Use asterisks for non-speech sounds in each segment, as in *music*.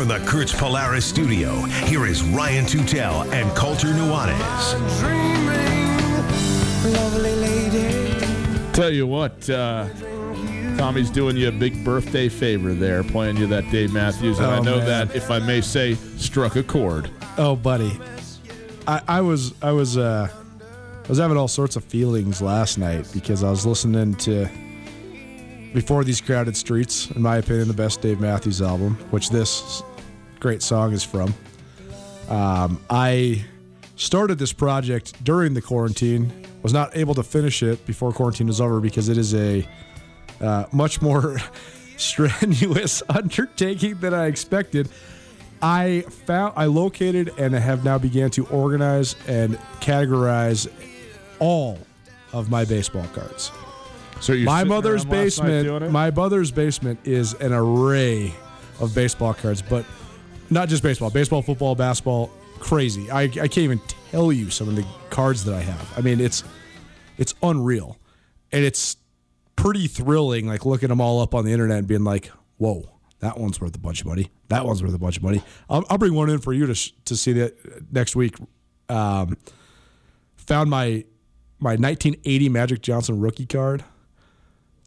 from the Kurtz Polaris studio, here is Ryan Tutel and Colter Nuanez. dreaming, lovely lady. Tell you what, uh, Tommy's doing you a big birthday favor there, playing you that Dave Matthews, and I Oh, know man. that, if I may say, struck a chord. Oh, buddy, I, I was I was uh, I was having all sorts of feelings last night because I was listening to before these crowded streets, in my opinion, the best Dave Matthews album, which this great song is from. Um, I started this project during the quarantine, was not able to finish it before quarantine was over because it is a uh, much more *laughs* strenuous *laughs* undertaking than I expected. I found I located and have now began to organize and categorize all of my baseball cards. So my mother's around last night doing basement, my mother's basement is an array of baseball cards, but not just baseball, baseball, football, basketball, crazy. I, I can't even tell you some of the cards that I have. I mean, it's it's unreal, and it's pretty thrilling. Like looking them all up on the internet and being like, "Whoa, that one's worth a bunch of money. That one's worth a bunch of money." I'll, I'll bring one in for you to sh- to see that next week. Um, found my my 1980 Magic Johnson rookie card.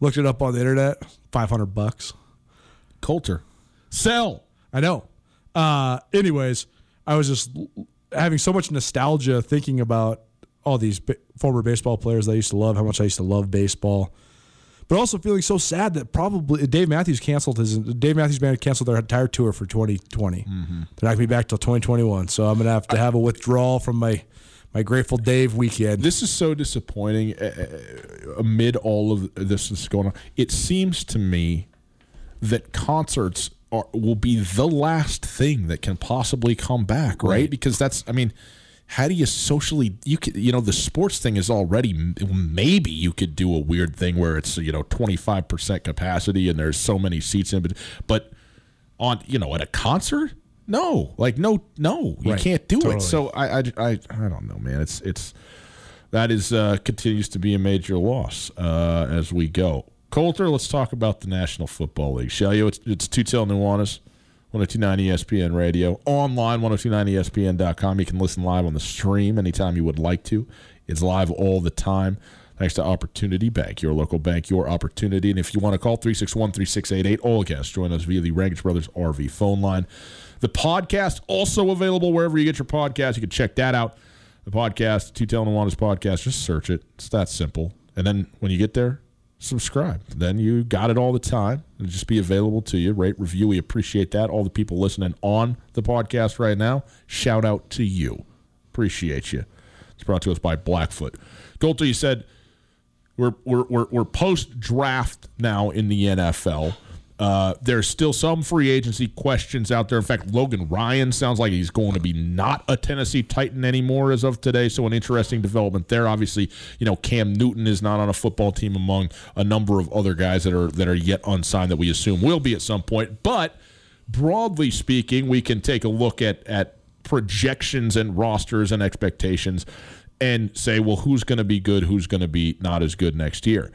Looked it up on the internet. Five hundred bucks. Colter. Sell. I know. Uh, anyways, I was just having so much nostalgia thinking about all these ba- former baseball players that I used to love, how much I used to love baseball, but also feeling so sad that probably Dave Matthews canceled his Dave Matthews Band canceled their entire tour for 2020. They're not going to be back till 2021, so I'm going to have to have a withdrawal from my my Grateful Dave weekend. This is so disappointing uh, uh, amid all of this that's going on. It seems to me that concerts are, will be the last thing that can possibly come back, right? Right. Because that's, I mean, how do you socially? You could, you know, the sports thing is already maybe you could do a weird thing where it's you know twenty five percent capacity and there's so many seats in, but but on you know at a concert. No, like no, no, you Right. can't do Totally. it. So I, I, I, I don't know, man. It's, it's, that is uh, continues to be a major loss uh, as we go. Colter, let's talk about the National Football League, shall you? It's, it's Tutel Nuanez, 1029 ESPN Radio, online, 1029ESPN.com. You can listen live on the stream anytime you would like to. It's live all the time. Thanks to Opportunity Bank, your local bank, your opportunity. And if you want to call 361 3688, all guests join us via the Rankage Brothers RV phone line. The podcast also available wherever you get your podcast. You can check that out. The podcast, Two Telling Nuanez podcast. Just search it. It's that simple. And then when you get there, subscribe. Then you got it all the time. It'll just be available to you. Rate, review. We appreciate that. All the people listening on the podcast right now, shout out to you. Appreciate you. It's brought to us by Blackfoot. Colter, you said we're we're we're, we're post draft now in the NFL. Uh, there's still some free agency questions out there. In fact, Logan Ryan sounds like he's going to be not a Tennessee Titan anymore as of today. So an interesting development there. Obviously, you know Cam Newton is not on a football team among a number of other guys that are that are yet unsigned that we assume will be at some point. But broadly speaking, we can take a look at at projections and rosters and expectations and say, well, who's going to be good, who's going to be not as good next year.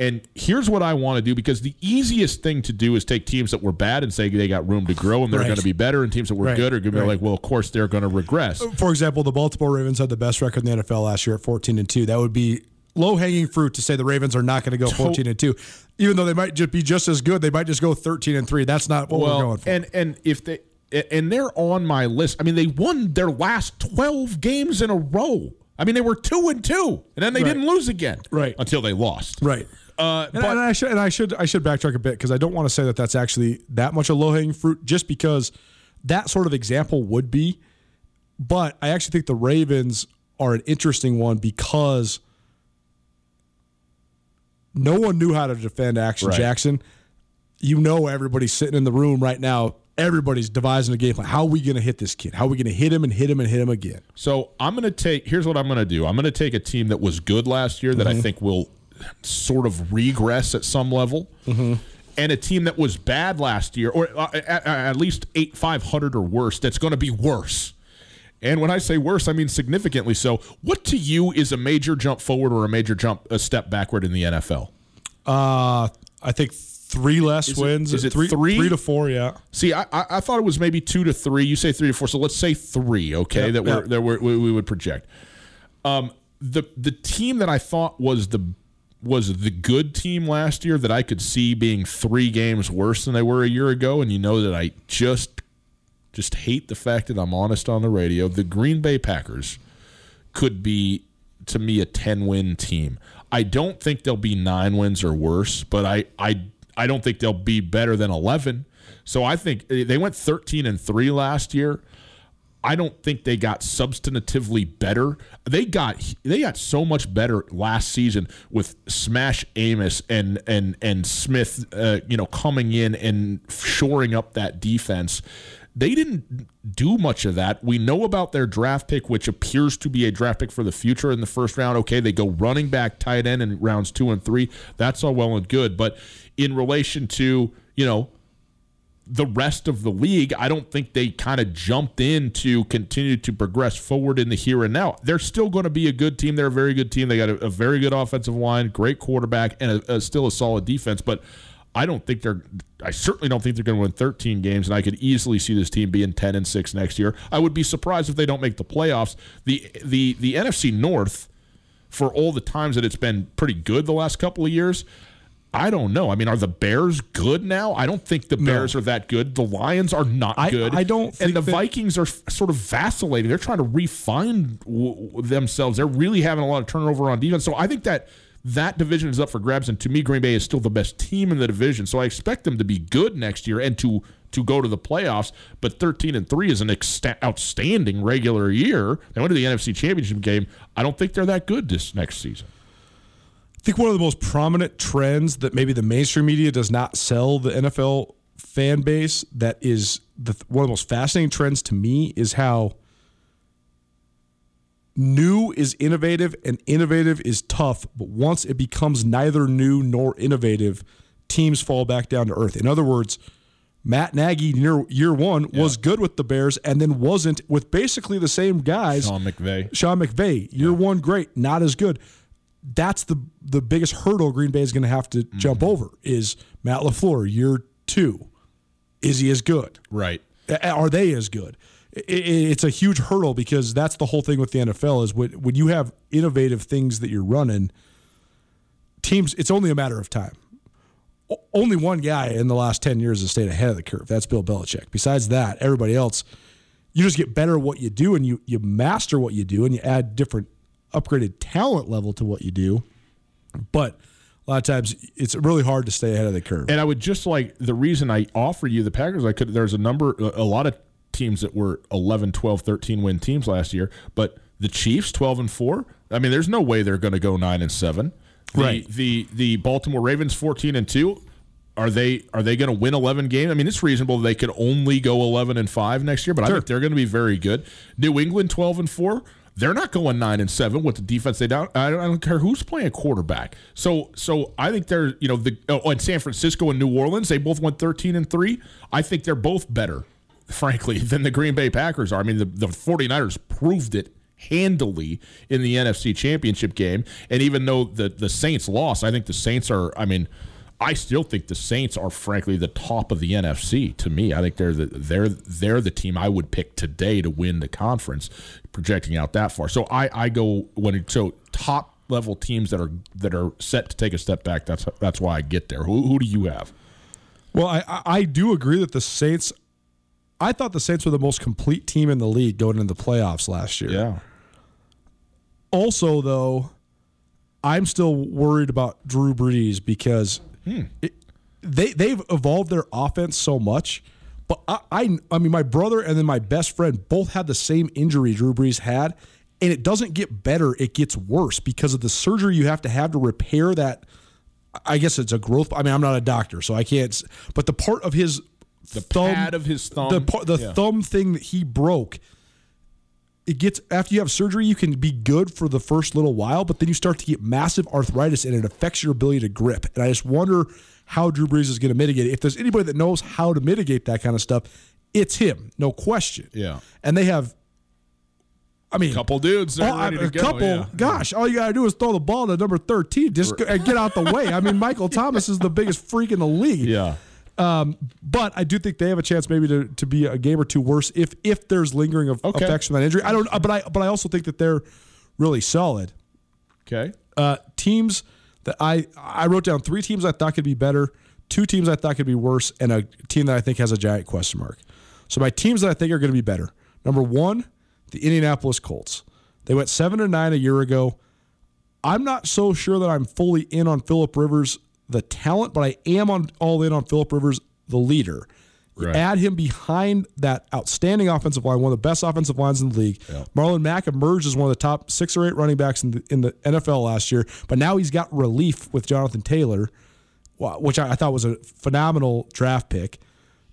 And here's what I want to do because the easiest thing to do is take teams that were bad and say they got room to grow and they're Right. going to be better, and teams that were Right, good are going to be right. like, well, of course they're going to regress. Uh, for example, the Baltimore Ravens had the best record in the NFL last year at 14 and 2. That would be low hanging fruit to say the Ravens are not going to go 14 and 2. Even though they might just be just as good, they might just go 13 and 3. That's not what we're going for. and and if they and they're on my list. I mean, they won their last twelve games in a row. I mean, they were two and two, and then they didn't lose again, Right. Until they lost, right. Uh, And, but and I should and I should I should backtrack a bit because I don't want to say that that's actually that much a low hanging fruit just because that sort of example would be. But I actually think the Ravens are an interesting one because no one knew how to defend Action Right. Jackson. You know, everybody's sitting in the room right now. Everybody's devising a game plan. How are we going to hit this kid? How are we going to hit him and hit him and hit him again? So I'm going to take. Here's what I'm going to do. I'm going to take a team that was good last year that Mm-hmm. I think will sort of regress at some level, Mm-hmm. and a team that was bad last year, or uh, at, at least eight five hundred or worse. That's going to be worse. And when I say worse, I mean significantly so. What to you is a major jump forward or a major jump a step backward in the NFL? Uh, I think three less it- wins. is it three, three? three to four? Yeah. See, I, I, I thought it was maybe two to three. You say three to four, so let's say three. Okay, Yep, that we're that we're, we we would project. Um, the the team that I thought was the was the good team last year that I could see being three games worse than they were a year ago, and you know that I just just hate the fact that I'm honest on the radio. The Green Bay Packers could be to me a 10 win team. I don't think they'll be 9 wins or worse, but I I I don't think they'll be better than 11. So I think eh, they went 13 and 3 last year. I don't think they got substantively better. They got they got so much better last season with Smash Amos and and and Smith, uh, you know, coming in and shoring up that defense. They didn't do much of that. We know about their draft pick, which appears to be a draft pick for the future in the first round. Okay, they go running back, tight end in rounds two and three. That's all well and good, but in relation to you know the rest of the league, I don't think they kind of jumped in to continue to progress forward in the here and now. They're still going to be a good team. They're a very good team. They got a, a very good offensive line, great quarterback, and a, a, still a solid defense. But I don't think they're. I certainly don't think they're going to win 13 games, and I could easily see this team being 10 and six next year. I would be surprised if they don't make the playoffs. the the The NFC North, for all the times that it's been pretty good the last couple of years. I don't know. I mean, are the Bears good now? I don't think the Bears are that good. The Lions are not I- good. I don't think and the that- Vikings are f- sort of vacillating. They're trying to refine w- themselves. They're really having a lot of turnover on defense. So I think that that division is up for grabs. And to me, Green Bay is still the best team in the division. So I expect them to be good next year and to to go to the playoffs. But 13 and three is an exta- outstanding regular year. They went to the NFC Championship game. I don't think they're that good this next season. I think one of the most prominent trends that maybe the mainstream media does not sell the NFL fan base that is the one of the most fascinating trends to me is how new is innovative and innovative is tough, but once it becomes neither new nor innovative, teams fall back down to earth. In other words, Matt Nagy near year one was good with the Bears and then wasn't with basically the same guys. Sean McVay. Sean McVay, year one, great, not as good. That's the the biggest hurdle Green Bay is going to have to jump mm-hmm. over. Is Matt Lafleur year two? Is he as good? Right. Are they as good? It's a huge hurdle because that's the whole thing with the NFL is when when you have innovative things that you're running, teams. It's only a matter of time. Only one guy in the last ten years has stayed ahead of the curve. That's Bill Belichick. Besides that, everybody else, you just get better at what you do and you you master what you do and you add different upgraded talent level to what you do. But a lot of times it's really hard to stay ahead of the curve. And I would just like the reason I offer you the Packers, I could, there's a number, a lot of teams that were 11, 12, 13 win teams last year, but the Chiefs, 12 and 4, I mean, there's no way they're going to go 9 and 7. The, Right. The, the Baltimore Ravens, 14 and 2. are they are they going to win 11 games? I mean, it's reasonable they could only go 11 and 5 next year, but I think they're going to be very good. New England 12 and 4, they're not going 9 and 7 with the defense they don't, I don't care who's playing quarterback. So so I think they're, you know, the oh, San Francisco and New Orleans, they both went 13 and 3. I think they're both better, frankly, *laughs* than the Green Bay Packers are. I mean, the, the 49ers proved it handily in the NFC Championship game. And even though the the Saints lost, I think the Saints are. I mean, I still think the Saints are frankly the top of the NFC. To me, I think they're the they're they're the team I would pick today to win the conference, projecting out that far. So I I go when it, so top level teams that are that are set to take a step back. That's that's why I get there. Who, who do you have? Well, I, I I do agree that the Saints. I thought the Saints were the most complete team in the league going into the playoffs last year. Yeah. Also, though, I'm still worried about Drew Brees because Hmm. it, they they've evolved their offense so much. But I, I I mean, my brother and then my best friend both had the same injury Drew Brees had, and it doesn't get better; it gets worse because of the surgery you have to have to repair that. I guess it's a growth. I mean, I'm not a doctor, so I can't. But the part of his The pad of his thumb. the the Yeah. thumb thing that he broke it gets after you have surgery you can be good for the first little while but then you start to get massive arthritis and it affects your ability to grip and i just wonder how drew brees is going to mitigate it if there's anybody that knows how to mitigate that kind of stuff it's him no question Yeah. and they have i mean a Couple dudes are a go. couple, yeah. gosh, all you gotta do is throw the ball to number thirteen, just go, and get out the way. I mean, Michael Thomas is the biggest freak in the league. Yeah. But I do think they have a chance maybe to, to be a game or two worse if if there's lingering of Okay. effects from that injury. I don't, but I but I also think that they're really solid. Okay. Uh, teams that I I wrote down three teams I thought could be better, two teams I thought could be worse, and a team that I think has a giant question mark. So my teams that I think are going to be better. Number one, the Indianapolis Colts. They went seven and nine a year ago. I'm not so sure that I'm fully in on Philip Rivers, the talent, but I am on all in on Philip Rivers, the leader. Right. Add him behind that outstanding offensive line, one of the best offensive lines in the league. Marlon Mack emerged as one of the top six or eight running backs in the, in the NFL last year, but now he's got relief with Jonathan Taylor, which I, I thought was a phenomenal draft pick.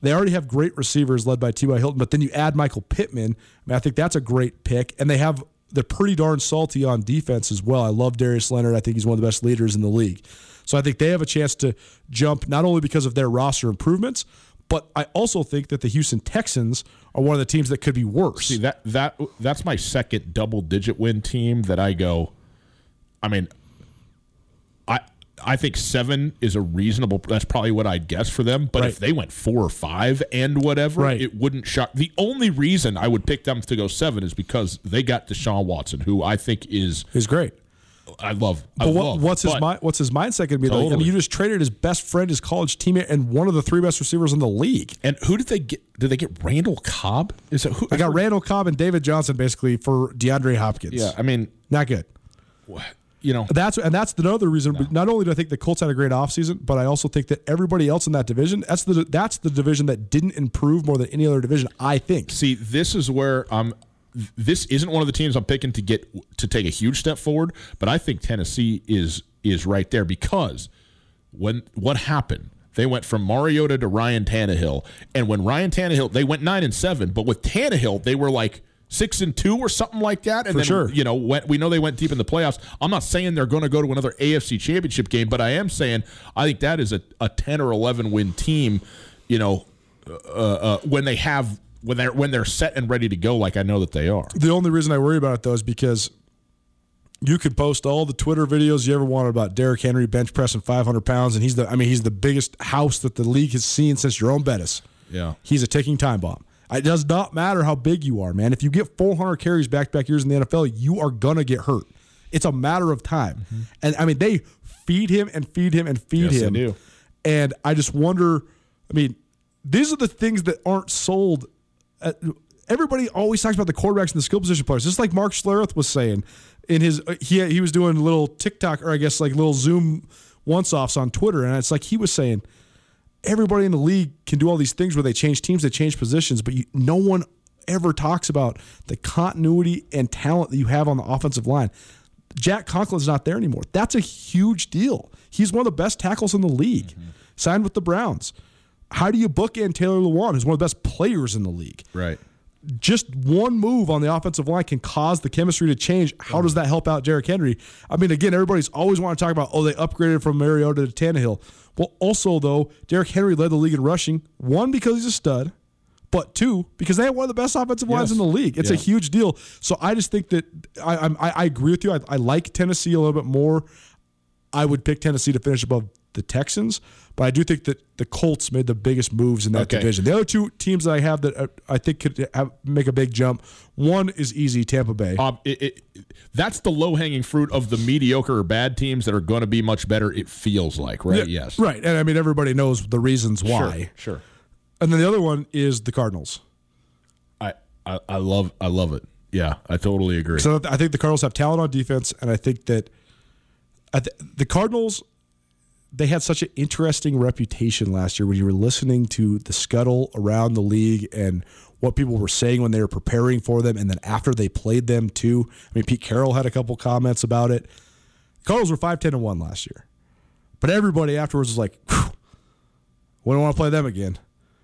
They already have great receivers led by T.Y. Hilton, but then you add Michael Pittman. I, mean, I think that's a great pick, and they have they're pretty darn salty on defense as well. I love Darius Leonard. I think he's one of the best leaders in the league. So I think they have a chance to jump not only because of their roster improvements, but I also think that the Houston Texans are one of the teams that could be worse. See that that that's my second double digit win team that I go. I mean, I I think seven is a reasonable. That's probably what I'd guess for them. But Right. if they went four or five and whatever, Right. it wouldn't shock. The only reason I would pick them to go seven is because they got Deshaun Watson, who I think is He's great. I love. I But what, love. what's his what's his mindset going to be? Like, I mean, you just traded his best friend, his college teammate, and one of the three best receivers in the league. And who did they get? Did they get Randall Cobb? Is it who? I got Randall Cobb and David Johnson basically for DeAndre Hopkins. Yeah, I mean, not good. you know, That's and that's another reason. But not only do I think the Colts had a great offseason, but I also think that everybody else in that division that's the that's the division that didn't improve more than any other division. I think. See, this is where I'm. This isn't one of the teams I'm picking to get to take a huge step forward, but I think Tennessee is is right there because when what happened, they went from Mariota to Ryan Tannehill, and when Ryan Tannehill, they went nine and seven, but with Tannehill, they were like six and two or something like that. And For then sure. you know went, we know they went deep in the playoffs. I'm not saying they're going to go to another AFC Championship game, but I am saying I think that is a, a ten or eleven win team. You know, uh, uh, when they have when they're when they're set and ready to go, like I know that they are. The only reason I worry about it though is because you could post all the Twitter videos you ever wanted about Derrick Henry bench pressing 500 pounds, and he's the I mean he's the biggest house that the league has seen since Jerome Bettis. Yeah. He's a ticking time bomb. It does not matter how big you are, man. If you get 400 carries back to back years in the NFL, you are gonna get hurt. It's a matter of time. And I mean, they feed him and feed him and feed Mm-hmm. Yes, him. do. And I just wonder. I mean, these are the things that aren't sold. At, everybody always talks about the quarterbacks and the skill position players. Just like Mark Schlereth was saying in his uh, he he was doing little TikTok or I guess like little Zoom once offs on Twitter, and it's like he was saying everybody in the league can do all these things where they change teams, they change positions, but you, no one ever talks about the continuity and talent that you have on the offensive line. Jack Conklin's not there anymore. That's a huge deal. He's one of the best tackles in the league. signed with the Browns. How do you bookend Taylor Lewan, who's one of the best players in the league? Right. just one move on the offensive line can cause the chemistry to change. How does that help out Derrick Henry? I mean, again, everybody's always want to talk about, oh, they upgraded from Mariota to Tannehill. Well, also, though, Derrick Henry led the league in rushing, one, because he's a stud, but two, because they have one of the best offensive lines Yes. in the league. It's a huge deal. So I just think that I, I'm- I, I agree with you. I, I like Tennessee a little bit more. I would pick Tennessee to finish above the Texans, but I do think that the Colts made the biggest moves in that Okay. division. The other two teams that I have that uh, I think could have, make a big jump. One is easy, Tampa Bay. Um, it, it, that's the low hanging fruit of the mediocre or bad teams that are going to be much better. It feels like, right? Yeah, yes. right. And I mean, everybody knows the reasons why. Sure. Sure. And then the other one is the Cardinals. I, I, I love I love it. Yeah, I totally agree. So I think the Cardinals have talent on defense, and I think that I th- the Cardinals they had such an interesting reputation last year when you were listening to the scuttle around the league and what people were saying when they were preparing for them, and then after they played them too. I mean, Pete Carroll had a couple comments about it. Cardinals were five ten and one last year, but everybody afterwards was like, "Whew, "We don't want to play them again."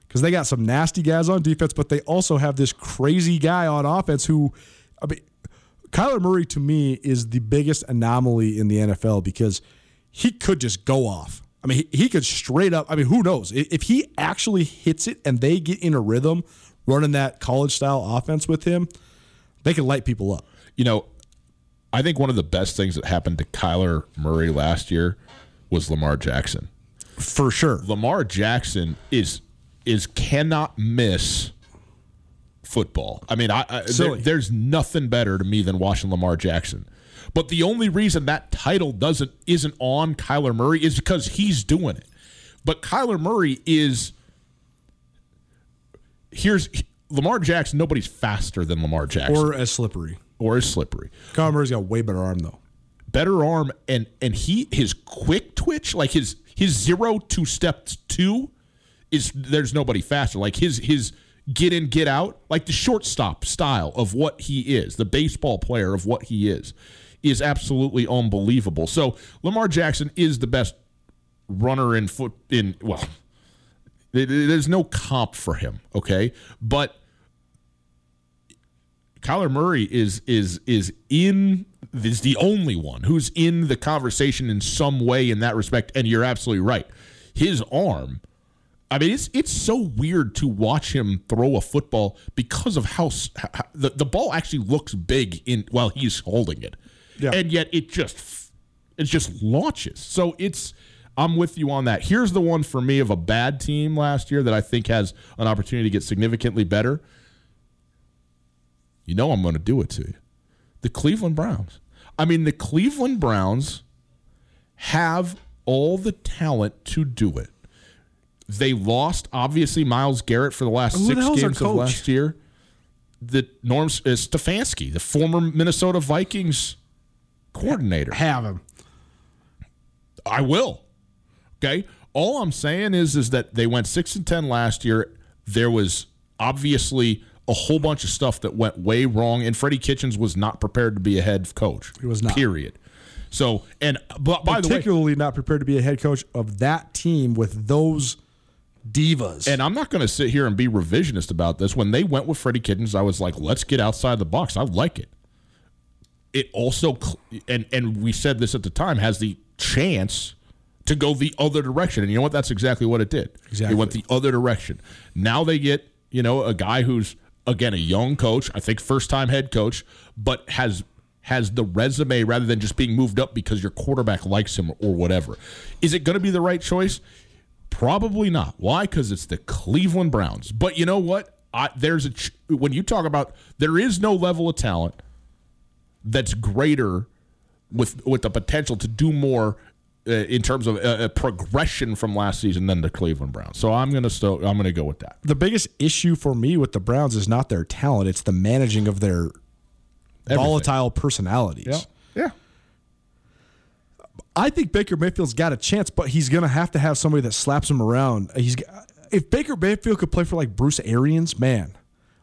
Because they got some nasty guys on defense, but they also have this crazy guy on offense who, I mean, Kyler Murray to me is the biggest anomaly in the NFL because he could just go off. I mean, he, he could straight up. I mean, who knows if he actually hits it and they get in a rhythm running that college style offense with him, they could light people up. you know, I think one of the best things that happened to Kyler Murray last year was Lamar Jackson. For sure. Lamar Jackson is is cannot miss football. I mean, I, I there, there's nothing better to me than watching Lamar Jackson. But the only reason that title doesn't isn't on Kyler Murray is because he's doing it. But Kyler Murray is here's Lamar Jackson. Nobody's faster than Lamar Jackson Or as slippery. or as slippery. Kyler Murray's got way better arm, though. better arm and and he his quick twitch like his his zero to step two is there's nobody faster like his his get in get out like the shortstop style of what he is the baseball player of what he is is absolutely unbelievable so lamar jackson is the best runner in foot in well there's no comp for him okay but Kyler Murray is is is in is the only one who's in the conversation in some way in that respect. And you're absolutely right. His arm, I mean, it's it's so weird to watch him throw a football because of how, how the the ball actually looks big in while he's holding it, Yeah. and yet it just it just launches. So it's. I'm with you on that. Here's the one for me of a bad team last year that I think has an opportunity to get significantly better. You know I'm going to do it to you. The Cleveland Browns. I mean, the Cleveland Browns have all the talent to do it. They lost, obviously, Myles Garrett for the last Who six our games of last year. The Norm uh, Stefanski, the former Minnesota Vikings coordinator. Have him. I will. Okay. All I'm saying is is that they went six and ten last year. There was obviously a whole bunch of stuff that went way wrong, and Freddie Kitchens was not prepared to be a head coach. He was not. Period. So, and but by the way, Particularly not prepared to be a head coach of that team with those divas. and I'm not going to sit here and be revisionist about this. When they went with Freddie Kitchens, I was like, let's get outside the box. I like it. It also, and and we said this at the time, has the chance to go the other direction. And you know what? That's exactly what it did. Exactly. It went the other direction. Now they get you know a guy who's again a young coach. I think first time head coach, but has has the resume rather than just being moved up because your quarterback likes him or whatever. Is it going to be the right choice? Probably not. Why? Because it's the Cleveland Browns. But you know what? I, there's a ch- when you talk about there is no level of talent that's greater with with the potential to do more uh, in terms of uh, uh, progression from last season than the Cleveland Browns. So I'm gonna sto- I'm gonna go with that. the biggest issue for me with the Browns is not their talent; it's the managing of their volatile personalities. yeah. I think Baker Mayfield's got a chance, but he's going to have to have somebody that slaps him around. He's if Baker Mayfield could play for like Bruce Arians, man,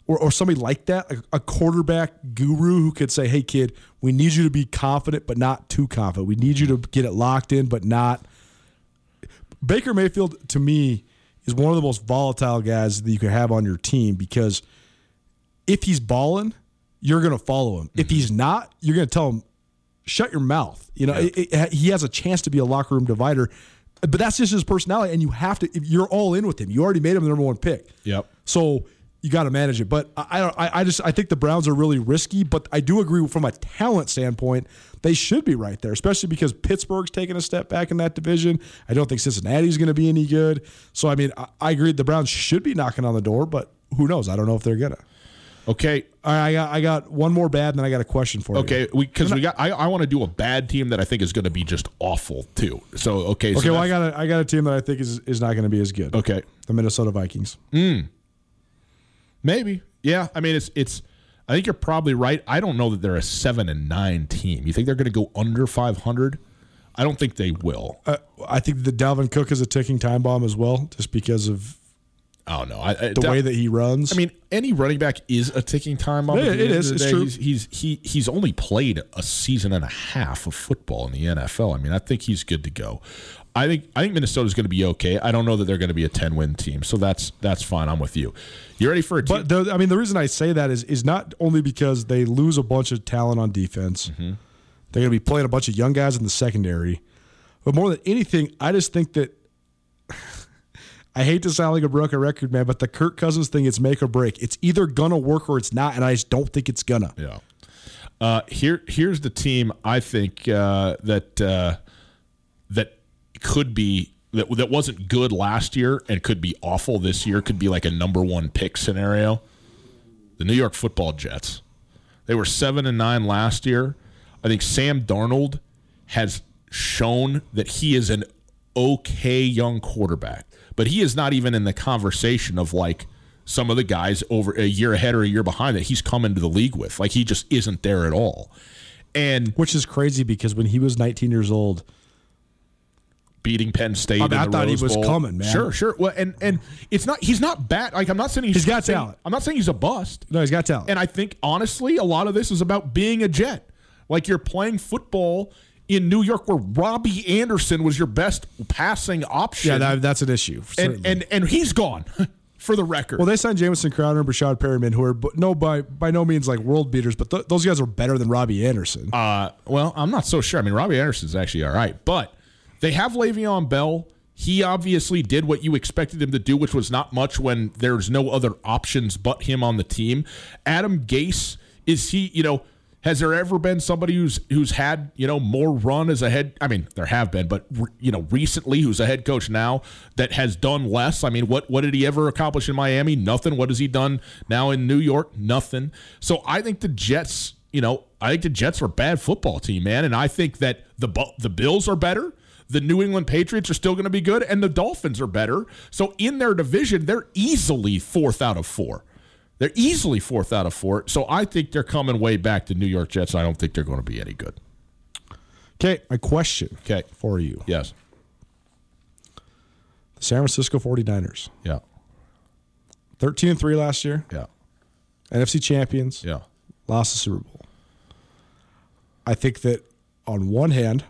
or or somebody like that, a, a quarterback guru who could say, "Hey, kid, we need you to be confident, but not too confident. We need you to get it locked in, but not." Baker Mayfield to me is one of the most volatile guys that you can have on your team because if he's balling, you're going to follow him. If mm-hmm. he's not, you're going to tell him shut your mouth. You know, it- it- he has a chance to be a locker room divider, but that's just his personality, and you have to. If you're all in with him, you already made him the number one pick. Yep. So you got to manage it. But I, I. I, I just I think the Browns are really risky. But I do agree from a talent standpoint, they should be right there, especially because Pittsburgh's taking a step back in that division. I don't think Cincinnati's going to be any good. So I mean, I, I agree the Browns should be knocking on the door, but who knows? I don't know if they're gonna. Okay. Right, I got I got one more bad, and then I got a question for you. Okay, because we, got. I, I want to do a bad team that I think is going to be just awful too. So okay. So Okay, well I got a, I got a team that I think is is not going to be as good. Okay, The Minnesota Vikings. Hmm. Maybe. Yeah, I mean it's it's. I think you're probably right. I don't know that they're a seven and nine team. You think they're going to go under five hundred? I don't think they will. Uh, I think that Dalvin Cook is a ticking time bomb as well, just because of I don't know. I, I, the way that he runs. I mean, any running back is a ticking time bomb. Yeah, the it is. the It's day. true. He's, he's he he's only played a season and a half of football in the NFL. I mean, I think he's good to go. I think I think Minnesota's going to be okay. I don't know that they're going to be a ten win team, so that's that's fine. I'm with you. You ready for a team? But the, I mean, the reason I say that is is not only because they lose a bunch of talent on defense. Mm-hmm. They're going to be playing a bunch of young guys in the secondary, but more than anything, I just think that *laughs* I hate to sound like a broken record, man, but the Kirk Cousins thing it's make or break. It's either gonna work or it's not, and I just don't think it's gonna. Yeah. Uh, here, here's the team I think uh, that uh, that could be that that wasn't good last year and could be awful this year. Could be like a number one pick scenario. The New York Football Jets. They were seven and nine last year. I think Sam Darnold has shown that he is an okay young quarterback, but he is not even in the conversation of like some of the guys over a year ahead or a year behind that he's come into the league with. Like he just isn't there at all. And Which is crazy because when he was 19 years old, beating Penn State. I mean, in I the thought he Rose was Bowl. coming, man. Sure, sure. Well, and and it's not. He's not bad. Like I'm not saying he's, He's got saying- talent. I'm not saying he's a bust. no, he's got talent. And I think honestly, a lot of this is about being a Jet. Like you're playing football in New York, where Robbie Anderson was your best passing option. yeah, that, that's an issue. and and and he's gone. *laughs* For the record, Well, they signed Jamison Crowder and Breshad Perriman, who are no by by no means like world beaters, but th- those guys are better than Robbie Anderson. Uh, well, I'm not so sure. I mean, Robbie Anderson's actually all right, but they have Le'Veon Bell. He obviously did what you expected him to do, which was not much when there's no other options but him on the team. Adam Gase is he? You know, has there ever been somebody who's who's had you know more run as a head? I mean, there have been, but re- you know, recently who's a head coach now that has done less. I mean, what what did he ever accomplish in Miami? Nothing. What has he done now in New York? Nothing. So I think the Jets you know, I think the Jets are a bad football team, man, and I think that the the Bills are better. The New England Patriots are still going to be good, and the Dolphins are better. So in their division, they're easily fourth out of four. They're easily fourth out of four. So I think they're coming way back to New York Jets. I don't think they're going to be any good. Okay, my question Okay. for you. Yes. The San Francisco 49ers, Yeah. 13 and 3 last year, Yeah. NFC champions, Yeah. lost the Super Bowl. I think that on one hand,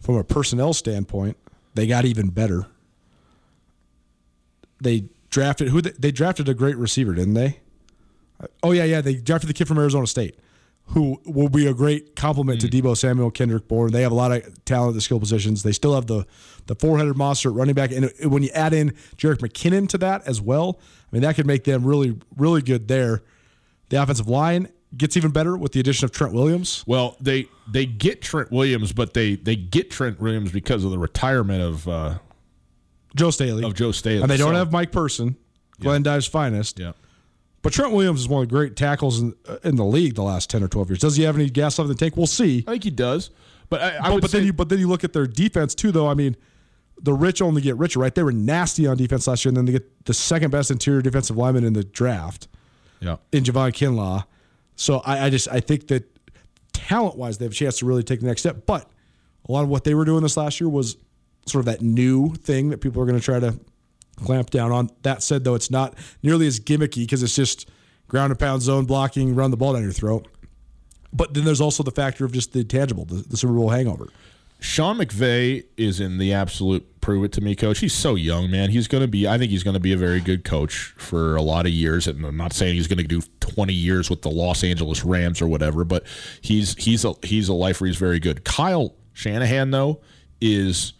from a personnel standpoint, they got even better. They drafted who they, they drafted a great receiver, didn't they? Oh yeah, yeah. They drafted the kid from Arizona State, who will be a great complement to mm. Deebo Samuel, Kendrick Bourne. They have a lot of talent at the skill positions. They still have the the four headed monster at running back, and when you add in Jerick McKinnon to that as well, I mean that could make them really really good there. The offensive line gets even better with the addition of Trent Williams. Well, they they get Trent Williams, but they they get Trent Williams because of the retirement of uh, Joe Staley. of Joe Staley. And they don't So- have Mike Person, Glendive's finest. Yeah. But Trent Williams is one of the great tackles in, uh, in the league the last 10 or 12 years. Does he have any gas left in the tank? We'll see. I think he does. But I, I But, but then you but then you look at their defense too though. I mean, the rich only get richer, right? They were nasty on defense last year and then they get the second best interior defensive lineman in the draft yeah. in Javon Kinlaw. So I, I just I think that talent wise they have a chance to really take the next step. But a lot of what they were doing this last year was sort of that new thing that people are going to try to clamp down on. That said, though, it's not nearly as gimmicky because it's just ground and pound zone blocking, run the ball down your throat. But then there's also the factor of just the tangible, the, the Super Bowl hangover. Sean McVay is in the absolute prove it to me coach. He's so young, man. He's going to be. I think he's going to be a very good coach for a lot of years. And I'm not saying he's going to do 20 years with the Los Angeles Rams or whatever, but he's he's a he's a lifer. He's very good. Kyle Shanahan though is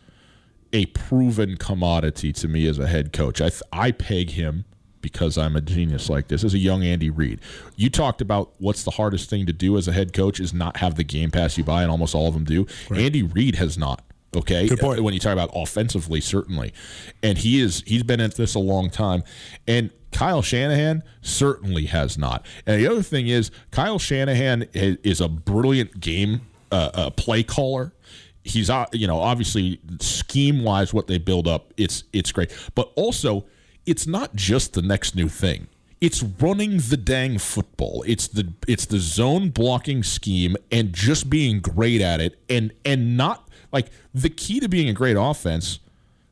a proven commodity to me as a head coach. I I peg him because I'm a genius like this as a young Andy Reid. You talked about what's the hardest thing to do as a head coach is not have the game pass you by, and almost all of them do. Andy Reid has not. Okay, Good point. when you talk about offensively, certainly, and he is he's been at this a long time, and Kyle Shanahan certainly has not. And the other thing is, Kyle Shanahan is a brilliant game uh, uh, play caller. He's uh, you know obviously scheme wise what they build up, it's it's great, but also it's not just the next new thing. It's running the dang football. It's the it's the zone blocking scheme and just being great at it and and not like the key to being a great offense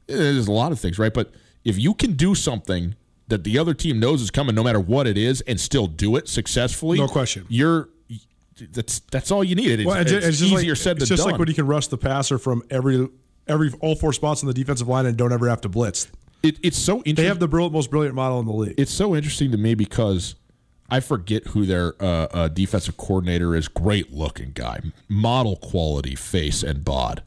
eh, there's a lot of things, right? But if you can do something that the other team knows is coming, no matter what it is, and still do it successfully, No question. You're that's that's all you need. It's, Well, it's, it's it's just easier like, said it's than just done. like when you can rush the passer from every every all four spots on the defensive line and don't ever have to blitz. It, it's so interesting. They have the brill- most brilliant model in the league. it's so interesting to me because I forget who their uh, uh, defensive coordinator is. Great looking guy, model quality face and bod.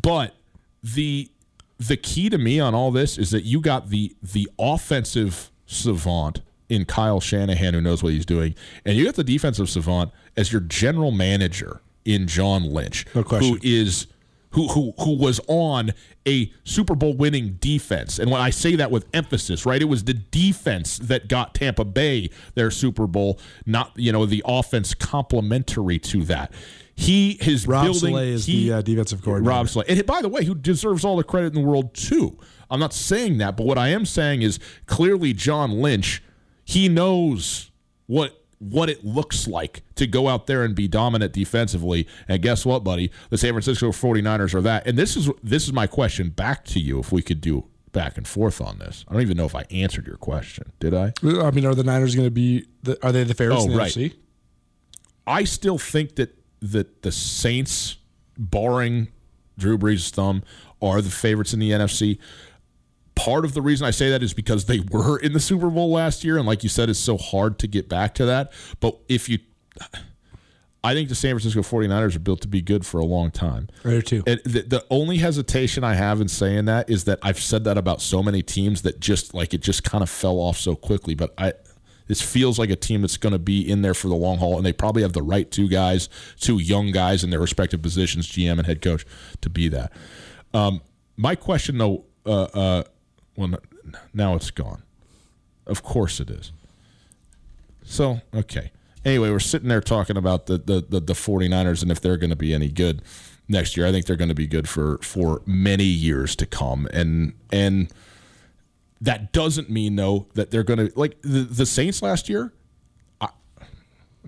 But the the key to me on all this is that you got the the offensive savant in Kyle Shanahan who knows what he's doing, and you got the defensive savant as your general manager in John Lynch, No who is who who who was on a Super Bowl winning defense. And when I say that with emphasis, right, it was the defense that got Tampa Bay their Super Bowl, not you know the offense complementary to that. He is Rob building. Saleh is he- the uh, defensive coordinator. Rob Slay. And by the way, who deserves all the credit in the world too. I'm not saying that, but what I am saying is clearly John Lynch, he knows what what it looks like to go out there and be dominant defensively. And guess what, buddy? The San Francisco 49ers are that. And this is this is my question back to you if we could do back and forth on this. I don't even know if I answered your question. Did I? I mean, are the Niners going to be? The, are they the favorites Oh, in the right. NFC? I still think that that the Saints, barring Drew Brees' thumb, are the favorites in the NFC. Part of the reason I say that is because they were in the Super Bowl last year, and like you said, it's so hard to get back to that. But if you, I think the San Francisco 49ers are built to be good for a long time. Right too. And the, the only hesitation I have in saying that is that I've said that about so many teams that just like it just kind of fell off so quickly. But I, this feels like a team that's going to be in there for the long haul, and they probably have the right two guys, two young guys in their respective positions, GM and head coach, to be that. Um, my question though, uh, uh, well, now it's gone. Of course it is. So, okay. Anyway, we're sitting there talking about the, the, the, the 49ers and if they're going to be any good next year. I think they're going to be good for, for many years to come. And and that doesn't mean, though, that they're going to, like the, the Saints last year, I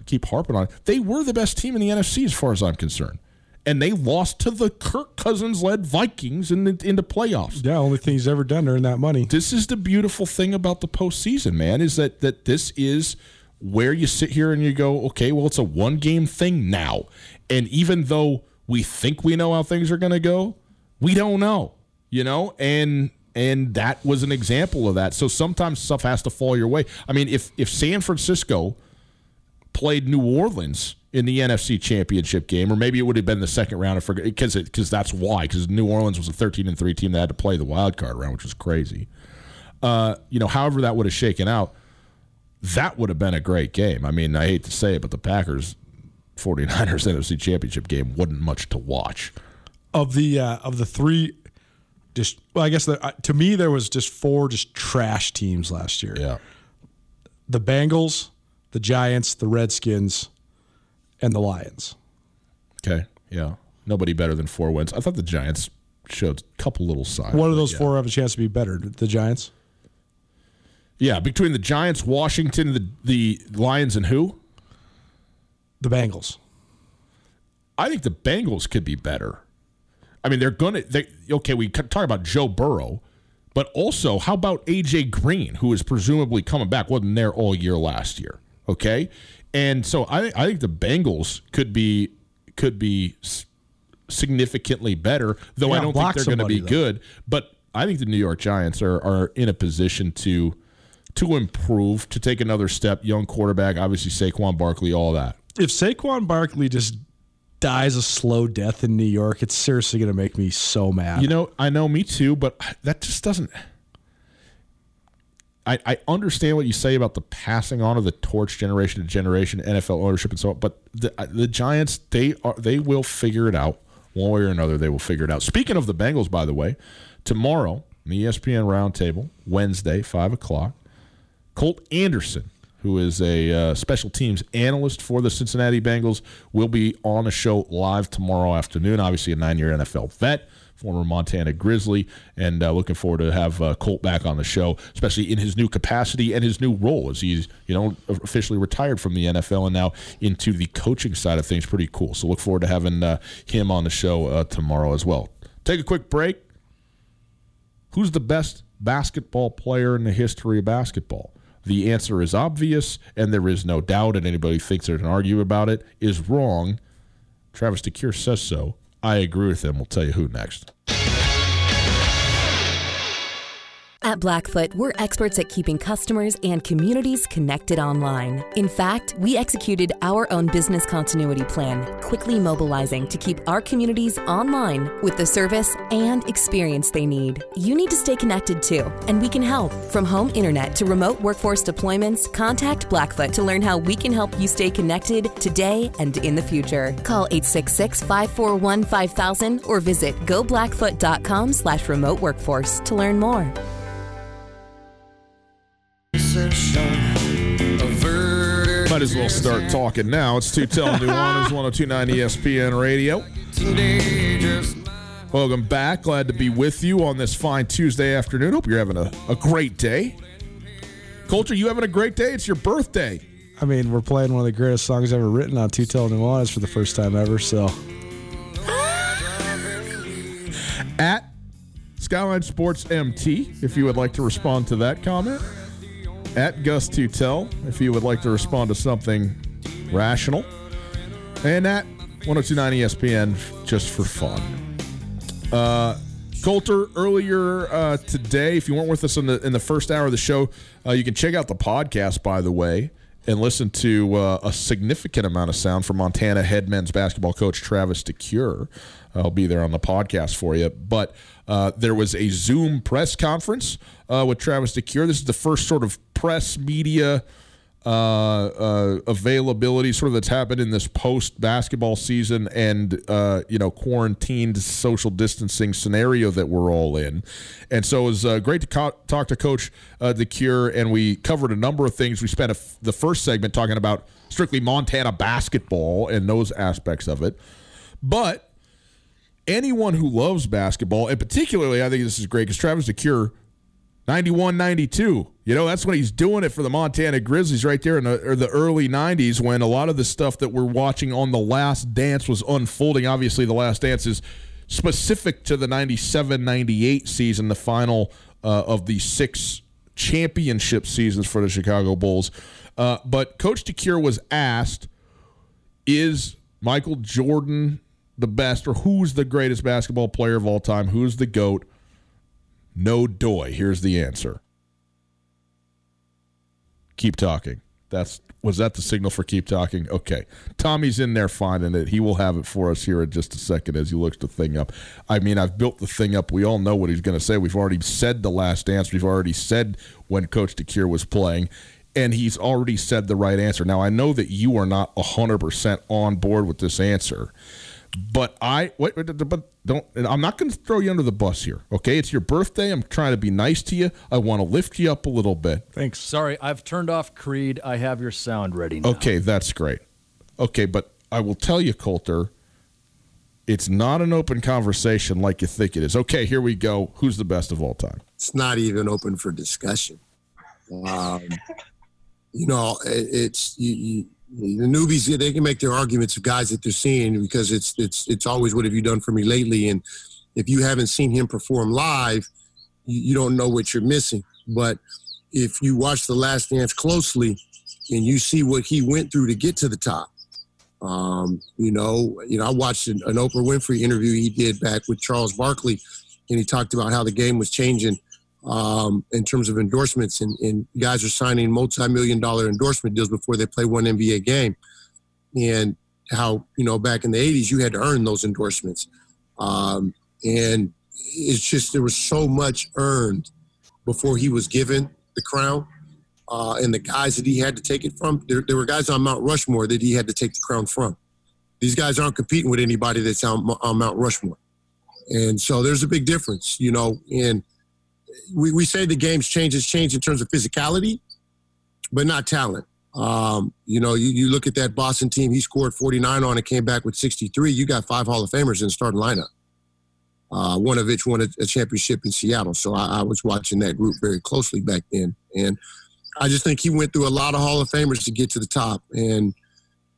keep harping on it, they were the best team in the NFC as far as I'm concerned. And they lost to the Kirk Cousins led Vikings in the, in the playoffs Yeah, only thing he's ever done to earn that money. this is the beautiful thing about the postseason, man, is that that this is where you sit here and you go, okay, well, it's a one game thing now. And even though we think we know how things are gonna go, we don't know. You know? And and that was an example of that. So sometimes stuff has to fall your way. I mean, if if San Francisco played New Orleans in the NFC Championship game, or maybe it would have been the second round. I forget because because that's why because New Orleans was a thirteen and three team that had to play the wild card round, which was crazy. Uh, you know, however that would have shaken out, that would have been a great game. I mean, I hate to say it, but the Packers 49ers *laughs* NFC Championship game wasn't much to watch. Of the uh, of the three, just well, I guess the, uh, to me there was just four just trash teams last year. Yeah. The Bengals, the Giants, the Redskins, and the Lions. Okay. Yeah. Nobody better than four wins. I thought the Giants showed a couple little signs. One of those yeah. four have a chance to be better. The Giants. Yeah, between the Giants, Washington, the the Lions, and who? The Bengals. I think the Bengals could be better. I mean, they're gonna. They okay. We could talk about Joe Burrow, but also how about AJ Green, who is presumably coming back? wasn't there all year last year. Okay, and so I I think the Bengals could be could be significantly better. Though Yeah, I don't think they're going to be though. good. But I think the New York Giants are are in a position to to improve, to take another step. Young quarterback, obviously Saquon Barkley, all that. If Saquon Barkley just dies a slow death in New York, it's seriously going to make me so mad. You know, I know, me too, but that just doesn't. I, I understand what you say about the passing on of the torch generation to generation, NFL ownership, and so on. But the the Giants, they are they will figure it out one way or another. They will figure it out. Speaking of the Bengals, by the way, tomorrow the ESPN Roundtable, Wednesday, five o'clock, Colt Anderson, who is a uh, special teams analyst for the Cincinnati Bengals, will be on a show live tomorrow afternoon. Obviously, a nine-year NFL vet, former Montana Grizzly, and uh, looking forward to have uh, Colt back on the show, especially in his new capacity and his new role as he's you know officially retired from the NFL and now into the coaching side of things. Pretty cool. So look forward to having uh, him on the show uh, tomorrow as well. Take a quick break. Who's the best basketball player in the history of basketball? The answer is obvious, and there is no doubt, and anybody who thinks there's an argument about it is wrong. Travis DeCuire says so. I agree with him. We'll tell you who next. At Blackfoot, we're experts at keeping customers and communities connected online. In fact, we executed our own business continuity plan, quickly mobilizing to keep our communities online with the service and experience they need. You need to stay connected too, and we can help. From home internet to remote workforce deployments, contact Blackfoot to learn how we can help you stay connected today and in the future. Call 866-541-5000 or visit goblackfoot.com slash remote workforce to learn more. As well start talking now. It's 210 Nuanez *laughs* 1029 ESPN Radio. Welcome back. Glad to be with you on this fine Tuesday afternoon. Hope you're having a, a great day. Colter, you having a great day? It's your birthday. I mean, we're playing one of the greatest songs ever written on Tutel Nuanez for the first time ever. So At Skyline Sports MT, if you would like to respond to that comment. At Gus Tutel, if you would like to respond to something rational. And at 1029 ESPN, just for fun. Uh, Colter, earlier uh, today, if you weren't with us in the in the first hour of the show, uh, you can check out the podcast, by the way, and listen to uh, a significant amount of sound from Montana head men's basketball coach Travis DeCuire. I'll be there on the podcast for you. But uh, there was a Zoom press conference uh, with Travis DeCuire. This is the first sort of press media uh, uh, availability sort of that's happened in this post basketball season and uh, you know quarantined social distancing scenario that we're all in, and so it was uh, great to co- talk to Coach DeCuire, and we covered a number of things. We spent the first segment talking about strictly Montana basketball and those aspects of it, but anyone who loves basketball, and particularly I think this is great because Travis DeCuire 91 92. You know, that's when he's doing it for the Montana Grizzlies right there in the, or the early 90s when a lot of the stuff that we're watching on The Last Dance was unfolding. Obviously, The Last Dance is specific to the 97 98 season, the final uh, of the six championship seasons for the Chicago Bulls. Uh, but Coach DeCuire was asked, is Michael Jordan the best or who's the greatest basketball player of all time? Who's the GOAT? No doy. Here's the answer. Keep talking. That's was that the signal for keep talking? Okay. Tommy's in there finding it. He will have it for us here in just a second as he looks the thing up. I mean, I've built the thing up. We all know what he's going to say. We've already said the last dance. We've already said when Coach DeCuire was playing, and he's already said the right answer. Now, I know that you are not 100% on board with this answer. But I wait, wait, but don't. and I'm not going to throw you under the bus here. Okay, it's your birthday. I'm trying to be nice to you. I want to lift you up a little bit. thanks. Sorry, I've turned off Creed. I have your sound ready now. Okay, that's great. Okay, but I will tell you, Colter, it's not an open conversation like you think it is. Okay, here we go. Who's the best of all time? it's not even open for discussion. Um, you know, it, it's you, you, the newbies. They can make their arguments of guys that they're seeing because it's it's it's always what have you done for me lately? And if you haven't seen him perform live, you, you don't know what you're missing. But if you watch The Last Dance closely and you see what he went through to get to the top, Um, you know, you know, I watched an, an Oprah Winfrey interview he did back with Charles Barkley, and he talked about how the game was changing um, in terms of endorsements, and, and guys are signing multi-million dollar endorsement deals before they play one NBA game, and how you know back in the '80s you had to earn those endorsements, um, and it's just there was so much earned before he was given the crown. Uh, and the guys that he had to take it from, there, there were guys on Mount Rushmore that he had to take the crown from. These guys aren't competing with anybody that's on, on Mount Rushmore. And so there's a big difference, you know. And we, we say the game's changed, it's changed in terms of physicality, but not talent. Um, you know, you, you look at that Boston team, he scored 49 on it, came back with 63. You got five Hall of Famers in the starting lineup uh, one of which won a, a, championship in Seattle. So I, I, was watching that group very closely back then, and I just think he went through a lot of Hall of Famers to get to the top. And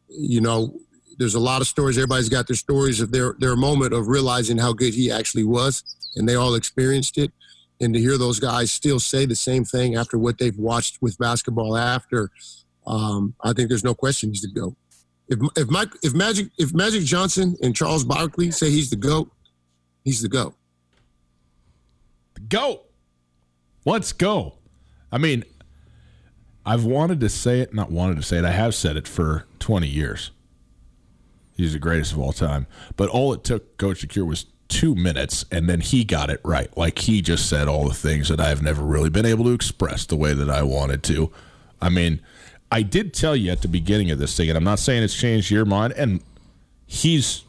you know, there's a lot of stories. Everybody's got their stories of their their moment of realizing how good he actually was, and they all experienced it. And to hear those guys still say the same thing after what they've watched with basketball after, um, I think there's no question he's the GOAT. If if Mike if Magic if Magic Johnson and Charles Barkley say he's the GOAT, He's the goat. The go. Let's go. I mean, I've wanted to say it, not wanted to say it. I have said it for 20 years. He's the greatest of all time. But all it took Coach Shakir was two minutes, and then he got it right. Like he just said all the things that I've never really been able to express the way that I wanted to. I mean, I did tell you at the beginning of this thing, and I'm not saying it's changed your mind, and he's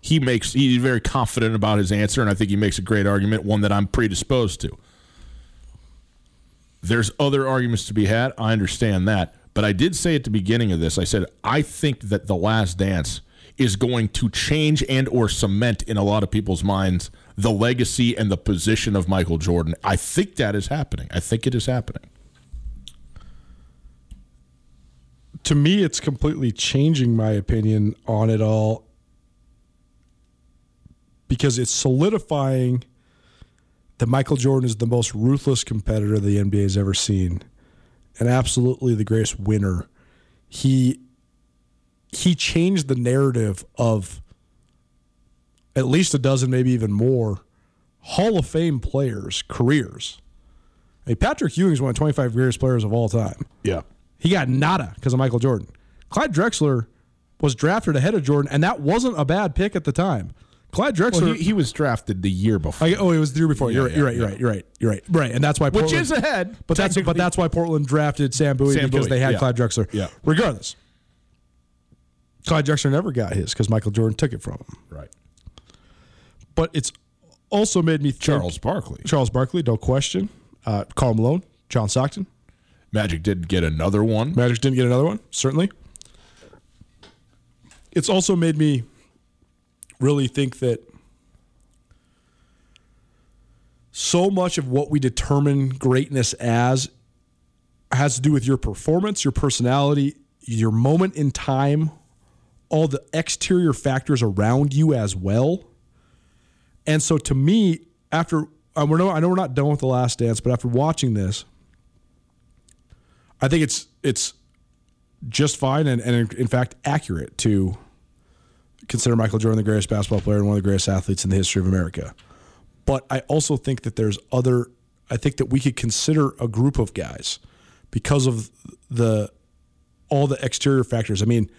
he makes he's very confident about his answer, and I think he makes a great argument, one that I'm predisposed to. There's other arguments to be had. I understand that. But I did say at the beginning of this, I said, I think that The Last Dance is going to change and or cement in a lot of people's minds the legacy and the position of Michael Jordan. I think that is happening. I think it is happening. To me, it's completely changing my opinion on it all because it's solidifying that Michael Jordan is the most ruthless competitor the NBA has ever seen and absolutely the greatest winner. He he changed the narrative of at least a dozen, maybe even more, Hall of Fame players' careers. Hey, Patrick Ewing is one of the 25 greatest players of all time. Yeah. He got nada because of Michael Jordan. Clyde Drexler was drafted ahead of Jordan, and that wasn't a bad pick at the time. Clyde Drexler. Well, he, he, was drafted the year before. I, oh, it was the year before. Yeah, you're, yeah, you're, right. You're right. You're right. You're right. Right. And that's why Portland, which is ahead. But that's but that's why Portland drafted Sam Bowie Sam because Bowie, they had Clyde Drexler. Yeah. Regardless, Clyde Drexler never got his because Michael Jordan took it from him. Right. But it's also made me think, Charles Barkley. Charles Barkley, no question. Uh, Karl Malone, John Stockton. Magic didn't get another one. Magic didn't get another one. Certainly. It's also made me really think that so much of what we determine greatness as has to do with your performance, your personality, your moment in time, all the exterior factors around you as well. And so to me, after uh, I know we're not done with the last dance, but after watching this, I think it's it's just fine and, and in fact accurate to consider Michael Jordan the greatest basketball player and one of the greatest athletes in the history of America. But I also think that there's other. I think that we could consider a group of guys because of the all the exterior factors. I mean,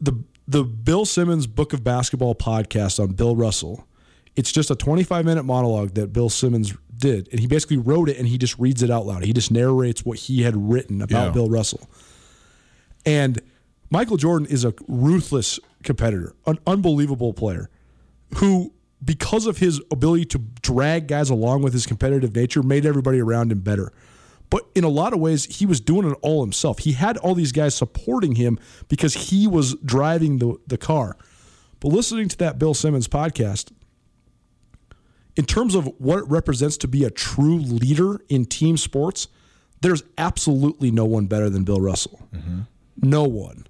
the the Bill Simmons Book of Basketball podcast on Bill Russell. It's just a 25 minute monologue that Bill Simmons did, and he basically wrote it and he just reads it out loud. He just narrates what he had written about yeah. Bill Russell. And Michael Jordan is a ruthless competitor, an unbelievable player who because of his ability to drag guys along with his competitive nature, made everybody around him better. But in a lot of ways, he was doing it all himself. He had all these guys supporting him because he was driving the, the car. But listening to that Bill Simmons podcast, in terms of what it represents to be a true leader in team sports, there's absolutely no one better than Bill Russell. Mm-hmm. No one.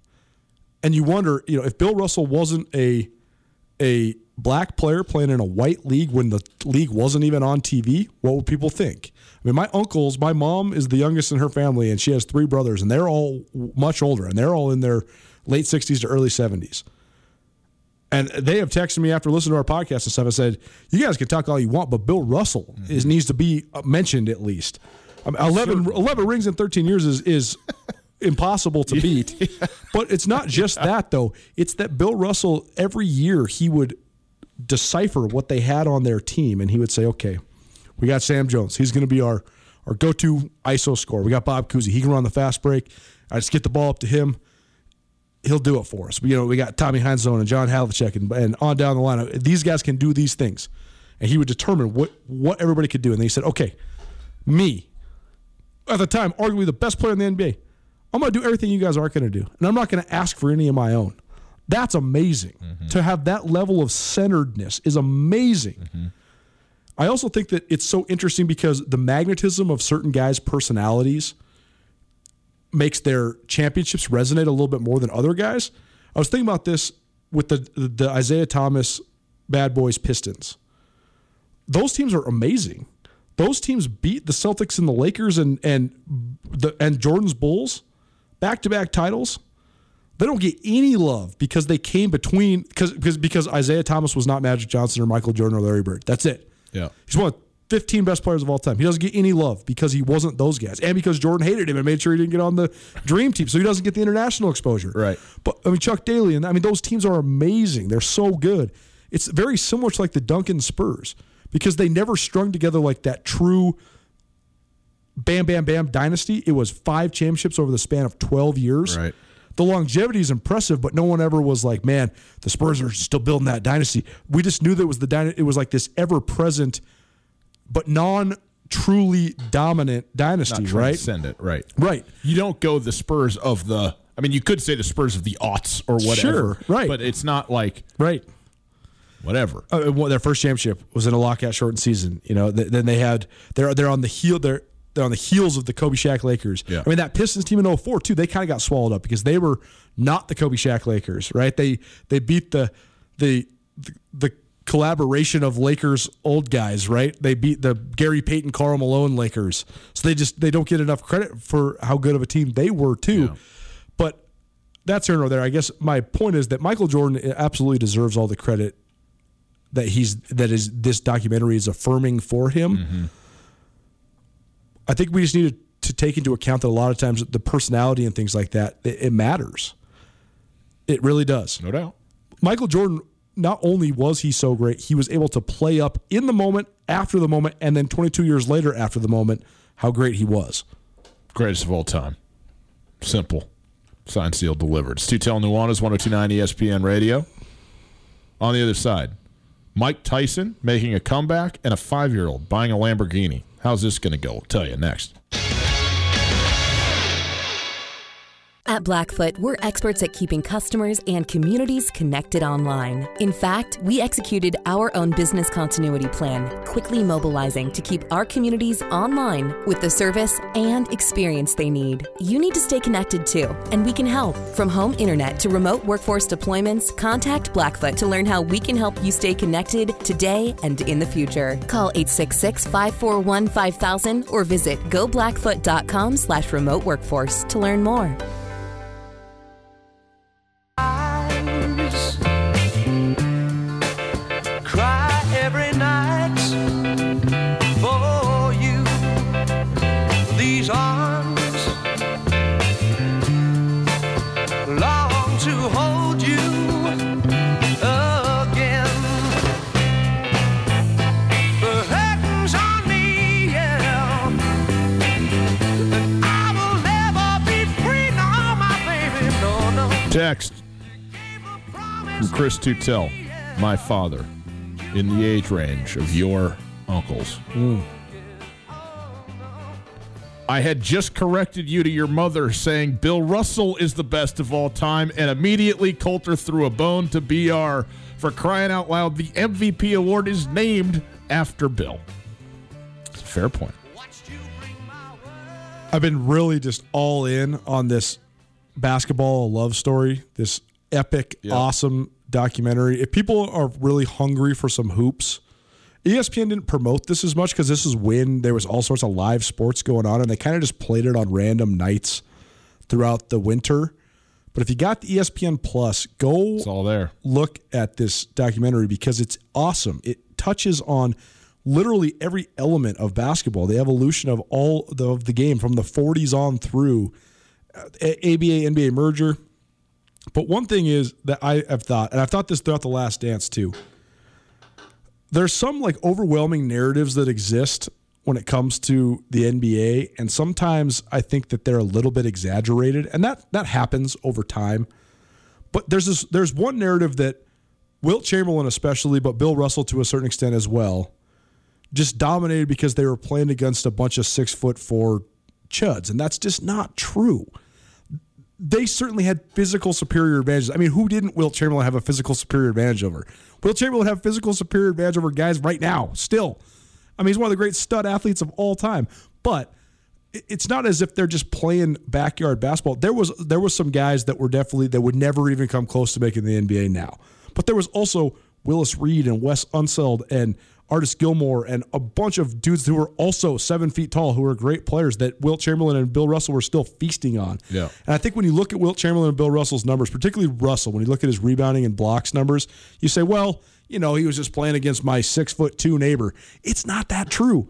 And you wonder, you know, if Bill Russell wasn't a a black player playing in a white league when the league wasn't even on TV, what would people think? I mean, my uncles, my mom is the youngest in her family, and she has three brothers, and they're all much older, and they're all in their late 60s to early 70s. And they have texted me after listening to our podcast and stuff and said, "You guys can talk all you want, but Bill Russell is needs to be uh, mentioned at least." I mean, 11, 11 rings in 13 years is is *laughs* impossible to beat. But it's not just that though. It's that Bill Russell every year he would decipher what they had on their team and he would say, "Okay, we got Sam Jones. He's going to be our our go-to ISO scorer. We got Bob Cousy. He can run the fast break. I just get the ball up to him. He'll do it for us. You know, we got Tommy Heinsohn and John Havlicek and, and on down the line. These guys can do these things, and he would determine what what everybody could do. And then he said, "Okay, me, at the time, arguably the best player in the NBA. I'm going to do everything you guys aren't going to do, and I'm not going to ask for any of my own." That's amazing. Mm-hmm. To have that level of centeredness is amazing. Mm-hmm. I also think that it's so interesting because the magnetism of certain guys' personalities makes their championships resonate a little bit more than other guys. I was thinking about this with the the Isiah Thomas Bad Boys Pistons. Those teams are amazing. Those teams beat the Celtics and the Lakers and and the and Jordan's Bulls back to back titles. They don't get any love because they came between because because because Isiah Thomas was not Magic Johnson or Michael Jordan or Larry Bird. That's it. Yeah. He's one of the 15 best players of all time. He doesn't get any love because he wasn't those guys, and because Jordan hated him and made sure he didn't get on the Dream Team, so he doesn't get the international exposure. Right. But I mean, Chuck Daly and I mean, those teams are amazing. They're so good. It's very similar to like the Duncan Spurs because they never strung together like that true bam, bam, bam dynasty. It was five championships over the span of 12 years. Right. The longevity is impressive, but no one ever was like, man, the Spurs are still building that dynasty. We just knew that it was the dyna- it was like this ever present, but non truly dominant dynasty, Not right? transcendent, right? Right. You don't go the Spurs of the. I mean, you could say the Spurs of the aughts or whatever, Sure, right. But it's not like Right. whatever. uh, well, their first championship was in a lockout shortened season. You know, th- then they had they're they're on the heel they're they're on the heels of the Kobe Shaq Lakers. Yeah. I mean that Pistons team in 04 too. They kind of got swallowed up because they were not the Kobe Shaq Lakers, right? They they beat the the the, the collaboration of Lakers old guys, right? They beat the Gary Payton, Karl Malone Lakers. So they just they don't get enough credit for how good of a team they were too. But that's here nor there. I guess my point is that Michael Jordan absolutely deserves all the credit that he's that is this documentary is affirming for him. Mm-hmm. I think we just need to, to take into account that a lot of times the personality and things like that it, it matters. It really does. No doubt. Michael Jordan not only was he so great, he was able to play up in the moment, after the moment, and then 22 years later after the moment how great he was. Greatest of all time. Simple. Signed, sealed, delivered. It's Tutel Nuanez, 1029 ESPN Radio. On the other side, Mike Tyson making a comeback and a five year old buying a Lamborghini. How's this going to go? I'll tell you next. At Blackfoot, we're experts at keeping customers and communities connected online. In fact, we executed our own business continuity plan, quickly mobilizing to keep our communities online with the service and experience they need. You need to stay connected too, and we can help. From home internet to remote workforce deployments, contact Blackfoot to learn how we can help you stay connected today and in the future. Call 866-541-5000 or visit goblackfoot.com slash remote workforce to learn more. Chris Tutel, my father, in the age range of your uncles. Mm. I had just corrected you to your mother saying Bill Russell is the best of all time, and immediately Colter threw a bone to BR for crying out loud. The MVP award is named after Bill. It's a fair point. I've been really just all in on this basketball love story, this epic, Yeah. awesome documentary. If people are really hungry for some hoops, ESPN didn't promote this as much because this is when there was all sorts of live sports going on, and they kind of just played it on random nights throughout the winter. But if you got the ESPN Plus, go It's all there. look at this documentary because it's awesome. It touches on literally every element of basketball, the evolution of all the, of the game from the 40s on through uh, ABA NBA merger. But one thing is that I have thought, and I've thought this throughout the last dance too. There's some like overwhelming narratives that exist when it comes to the NBA, and sometimes I think that they're a little bit exaggerated, and that that happens over time. But there's this there's one narrative that Wilt Chamberlain especially, but Bill Russell to a certain extent as well, just dominated because they were playing against a bunch of six foot four chuds, and that's just not true. They certainly had physical superior advantages. I mean, who didn't Will Chamberlain have a physical superior advantage over? Will Chamberlain have physical superior advantage over guys right now, still. I mean, he's one of the great stud athletes of all time. But it's not as if they're just playing backyard basketball. There was there was some guys that were definitely that would never even come close to making the NBA now. But there was also Willis Reed and Wes Unseld and Artis Gilmore and a bunch of dudes who were also seven feet tall who were great players that Wilt Chamberlain and Bill Russell were still feasting on. Yeah. And I think when you look at Wilt Chamberlain and Bill Russell's numbers, particularly Russell, when you look at his rebounding and blocks numbers, you say, well, you know, he was just playing against my six foot two neighbor. It's not that true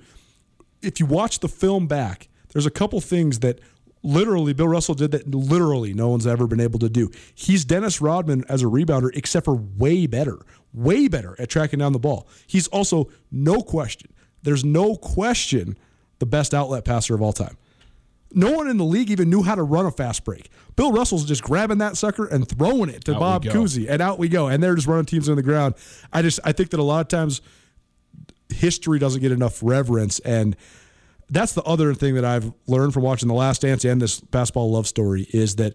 if you watch the film back, there's a couple things that literally Bill Russell did that literally no one's ever been able to do. He's Dennis Rodman as a rebounder, except for way better, way better at tracking down the ball. He's also no question. There's no question the best outlet passer of all time. No one in the league even knew how to run a fast break. Bill Russell's just grabbing that sucker and throwing it to Out Bob. Cousy, and out we go. And they're just running teams on the ground. I just I think that a lot of times history doesn't get enough reverence and that's the other thing that I've learned from watching the last dance and this basketball love story is that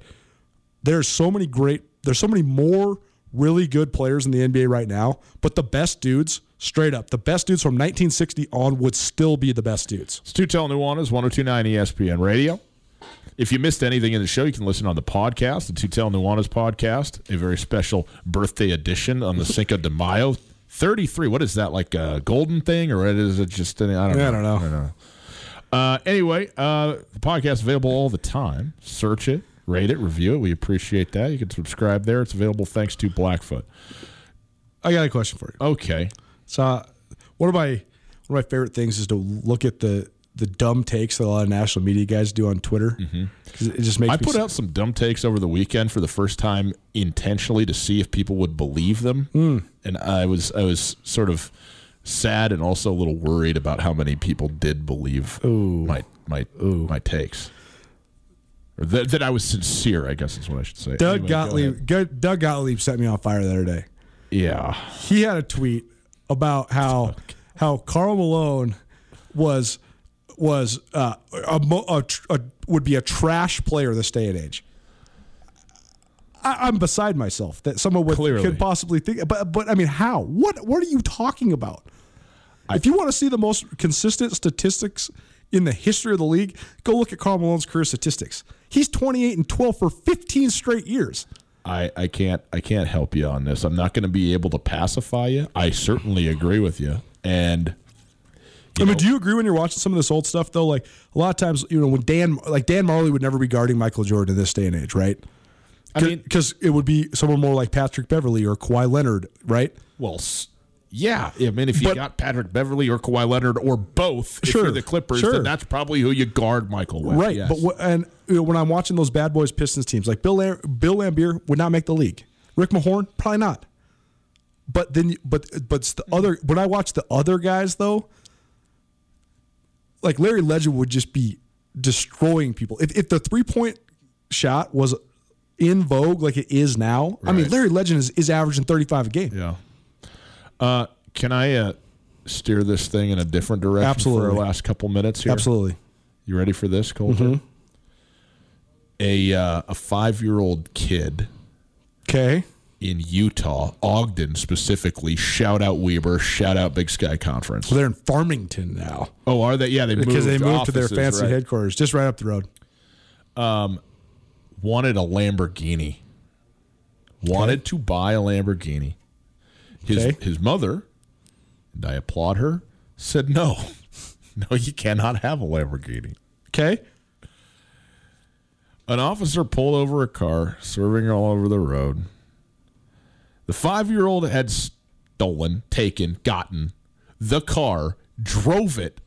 there's so many great there's so many more really good players in the NBA right now but the best dudes straight up the best dudes from 1960 on would still be the best dudes It's Tutel Nuanez, 1029 ESPN Radio. If you missed anything in the show, you can listen on the podcast, the Tutel Nuanez podcast, a very special birthday edition on the Cinco de Mayo. 33. What is that, like a golden thing, or is it just, an, I don't know. I don't know. I don't know. Uh, anyway, uh, the podcast is available all the time. Search it, rate it, review it. We appreciate that. You can subscribe there. It's available thanks to Blackfoot. I got a question for you Okay. so uh, one of my one of my favorite things is to look at the the dumb takes that a lot of national media guys do on Twitter 'Cause it just makes I put out some dumb takes over the weekend for the first time intentionally to see if people would believe them, Hmm. and I was I was sort of sad and also a little worried about how many people did believe my my my takes, or that, that I was sincere. I guess is what I should say. Doug Anyway. Gottlieb Go- Doug Gottlieb set me on fire the other day. yeah, he had a tweet about how how Karl Malone was was uh, a, a, a would be a trash player this day and age. I, I'm beside myself that someone would could possibly think, but but I mean, how? What what are you talking about? If you want to see the most consistent statistics in the history of the league, go look at Karl Malone's career statistics. He's 28 and 12 for 15 straight years. I I can't I can't help you on this. I'm not going to be able to pacify you. I certainly agree with you, and I mean, do you agree when you're watching some of this old stuff though? Like a lot of times, you know, when Dan, like Dan Majerle, would never be guarding Michael Jordan in this day and age, right? I mean- because it would be someone more like Patrick Beverley or Kawhi Leonard, right? Well, s- yeah. I mean, if you But- got Patrick Beverley or Kawhi Leonard or both, if Sure, you're the Clippers, sure. then that's probably who you guard Michael with. right. yes. But wh- and you know, when I'm watching those bad boys Pistons teams, like Bill Lam- Bill Laimbeer would not make the league. Rick Mahorn probably not. But then, but but the other. When I watch the other guys though, like Larry Legend would just be destroying people. If if the three point shot was in vogue like it is now, I mean Larry Legend is, is averaging 35 a game. yeah. Uh, can I uh, steer this thing in a different direction Absolutely. for our last couple minutes here? Absolutely. You ready for this, Colton? A uh, a five year old kid Okay. in Utah, Ogden specifically. Shout out Weber. Shout out Big Sky Conference. So they're in Farmington now oh, are they? Yeah, they moved because they moved to their fancy right. headquarters just right up the road. Um, wanted a Lamborghini. Wanted to buy a Lamborghini. His Okay. his mother, and I applaud her, said no. *laughs* No, you cannot have a Lamborghini. Okay. An officer pulled over a car, swerving all over the road. The five year old had stolen, taken, gotten the car, drove it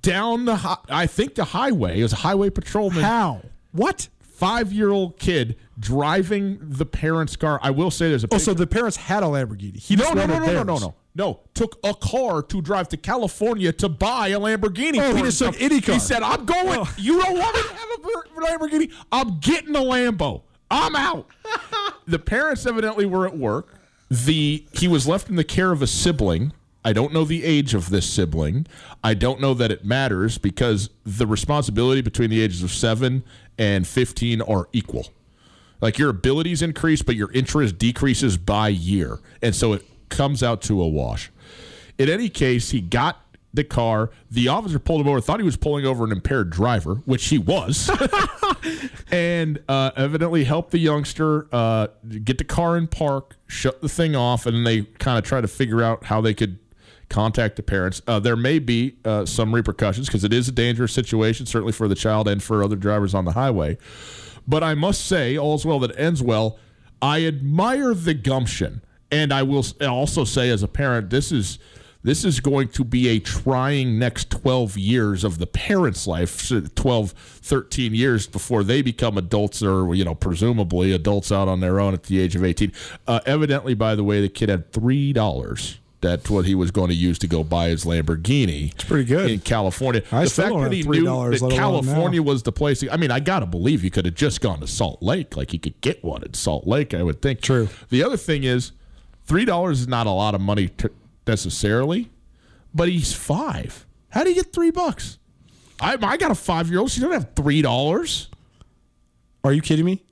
down the, I think the highway. It was a highway patrolman. How? What? Five year old kid driving the parents' car. I will say there's a Oh, so the parents had a Lamborghini. He no, no, no, no, no, no, no, no. Took a car to drive to California to buy a Lamborghini. Oh, he just took any car. He said, "I'm going. Oh. You don't want me to have a Lamborghini? I'm getting a Lambo. I'm out." *laughs* the parents evidently were at work. The he was left in the care of a sibling. I don't know the age of this sibling. I don't know that it matters because the responsibility between the ages of seven and fifteen are equal. Like your abilities increase, but your interest decreases by year. And so it comes out to a wash. In any case, he got the car. The officer pulled him over, thought he was pulling over an impaired driver, which he was, *laughs* and uh, evidently helped the youngster uh, get the car in park, shut the thing off, and they kind of try to figure out how they could contact the parents. Uh, there may be uh, some repercussions because it is a dangerous situation, certainly for the child and for other drivers on the highway. But I must say, all's well that ends well. I admire the gumption, and I will also say, as a parent, this is this is going to be a trying next 12 years of the parents' life, so 12, 13 years before they become adults or, you know, presumably adults out on their own at the age of 18. Uh, evidently, by the way, the kid had $3. That's what he was going to use to go buy his Lamborghini. It's pretty good. in California. I the fact that he knew $3, that California was the place. I mean, I got to believe he could have just gone to Salt Lake. Like he could get one at Salt Lake, I would think. True. The other thing is, three dollars is not a lot of money to, necessarily, but he's five. How do you get three bucks? I, I got a five year old. She doesn't have three dollars. Are you kidding me?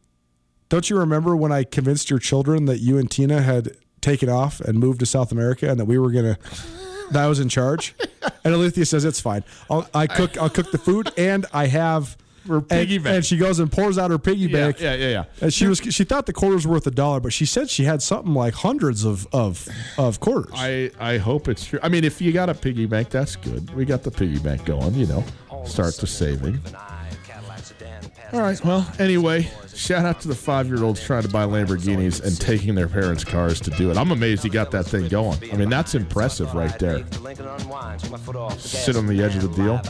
Don't you remember when I convinced your children that you and Tina had taken off and moved to South America and that we were gonna that I was in charge? *laughs* And Alethea says it's fine. I'll, I cook. I'll cook the food, and I have Her piggy and, bank. And she goes and pours out her piggy Yeah, bank. yeah, yeah, yeah. And she was she thought the quarter's were worth a dollar, but she said she had something like hundreds of of of quarters. I, I hope it's true. I mean, if you got a piggy bank, that's good. We got the piggy bank going, you know, start the saving. All right. Well, anyway, shout out to the five year olds trying to buy Lamborghinis and taking their parents' cars to do it. I'm amazed he got that thing going. I mean, that's impressive right there. Sit on the edge of the deal.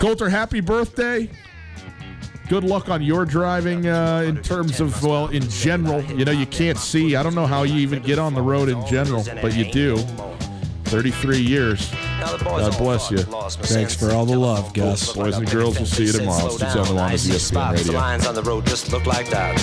Colter, happy birthday. Good luck on your driving uh, in terms of, well, in general. You know, you can't see. I don't know how you even get on the road in general, but you do. 33 years. God bless you. Thanks for all the love, Gus. Boys and girls, we'll see you tomorrow. It's on the line of ESPN The Radio. lines on the road just look like dots.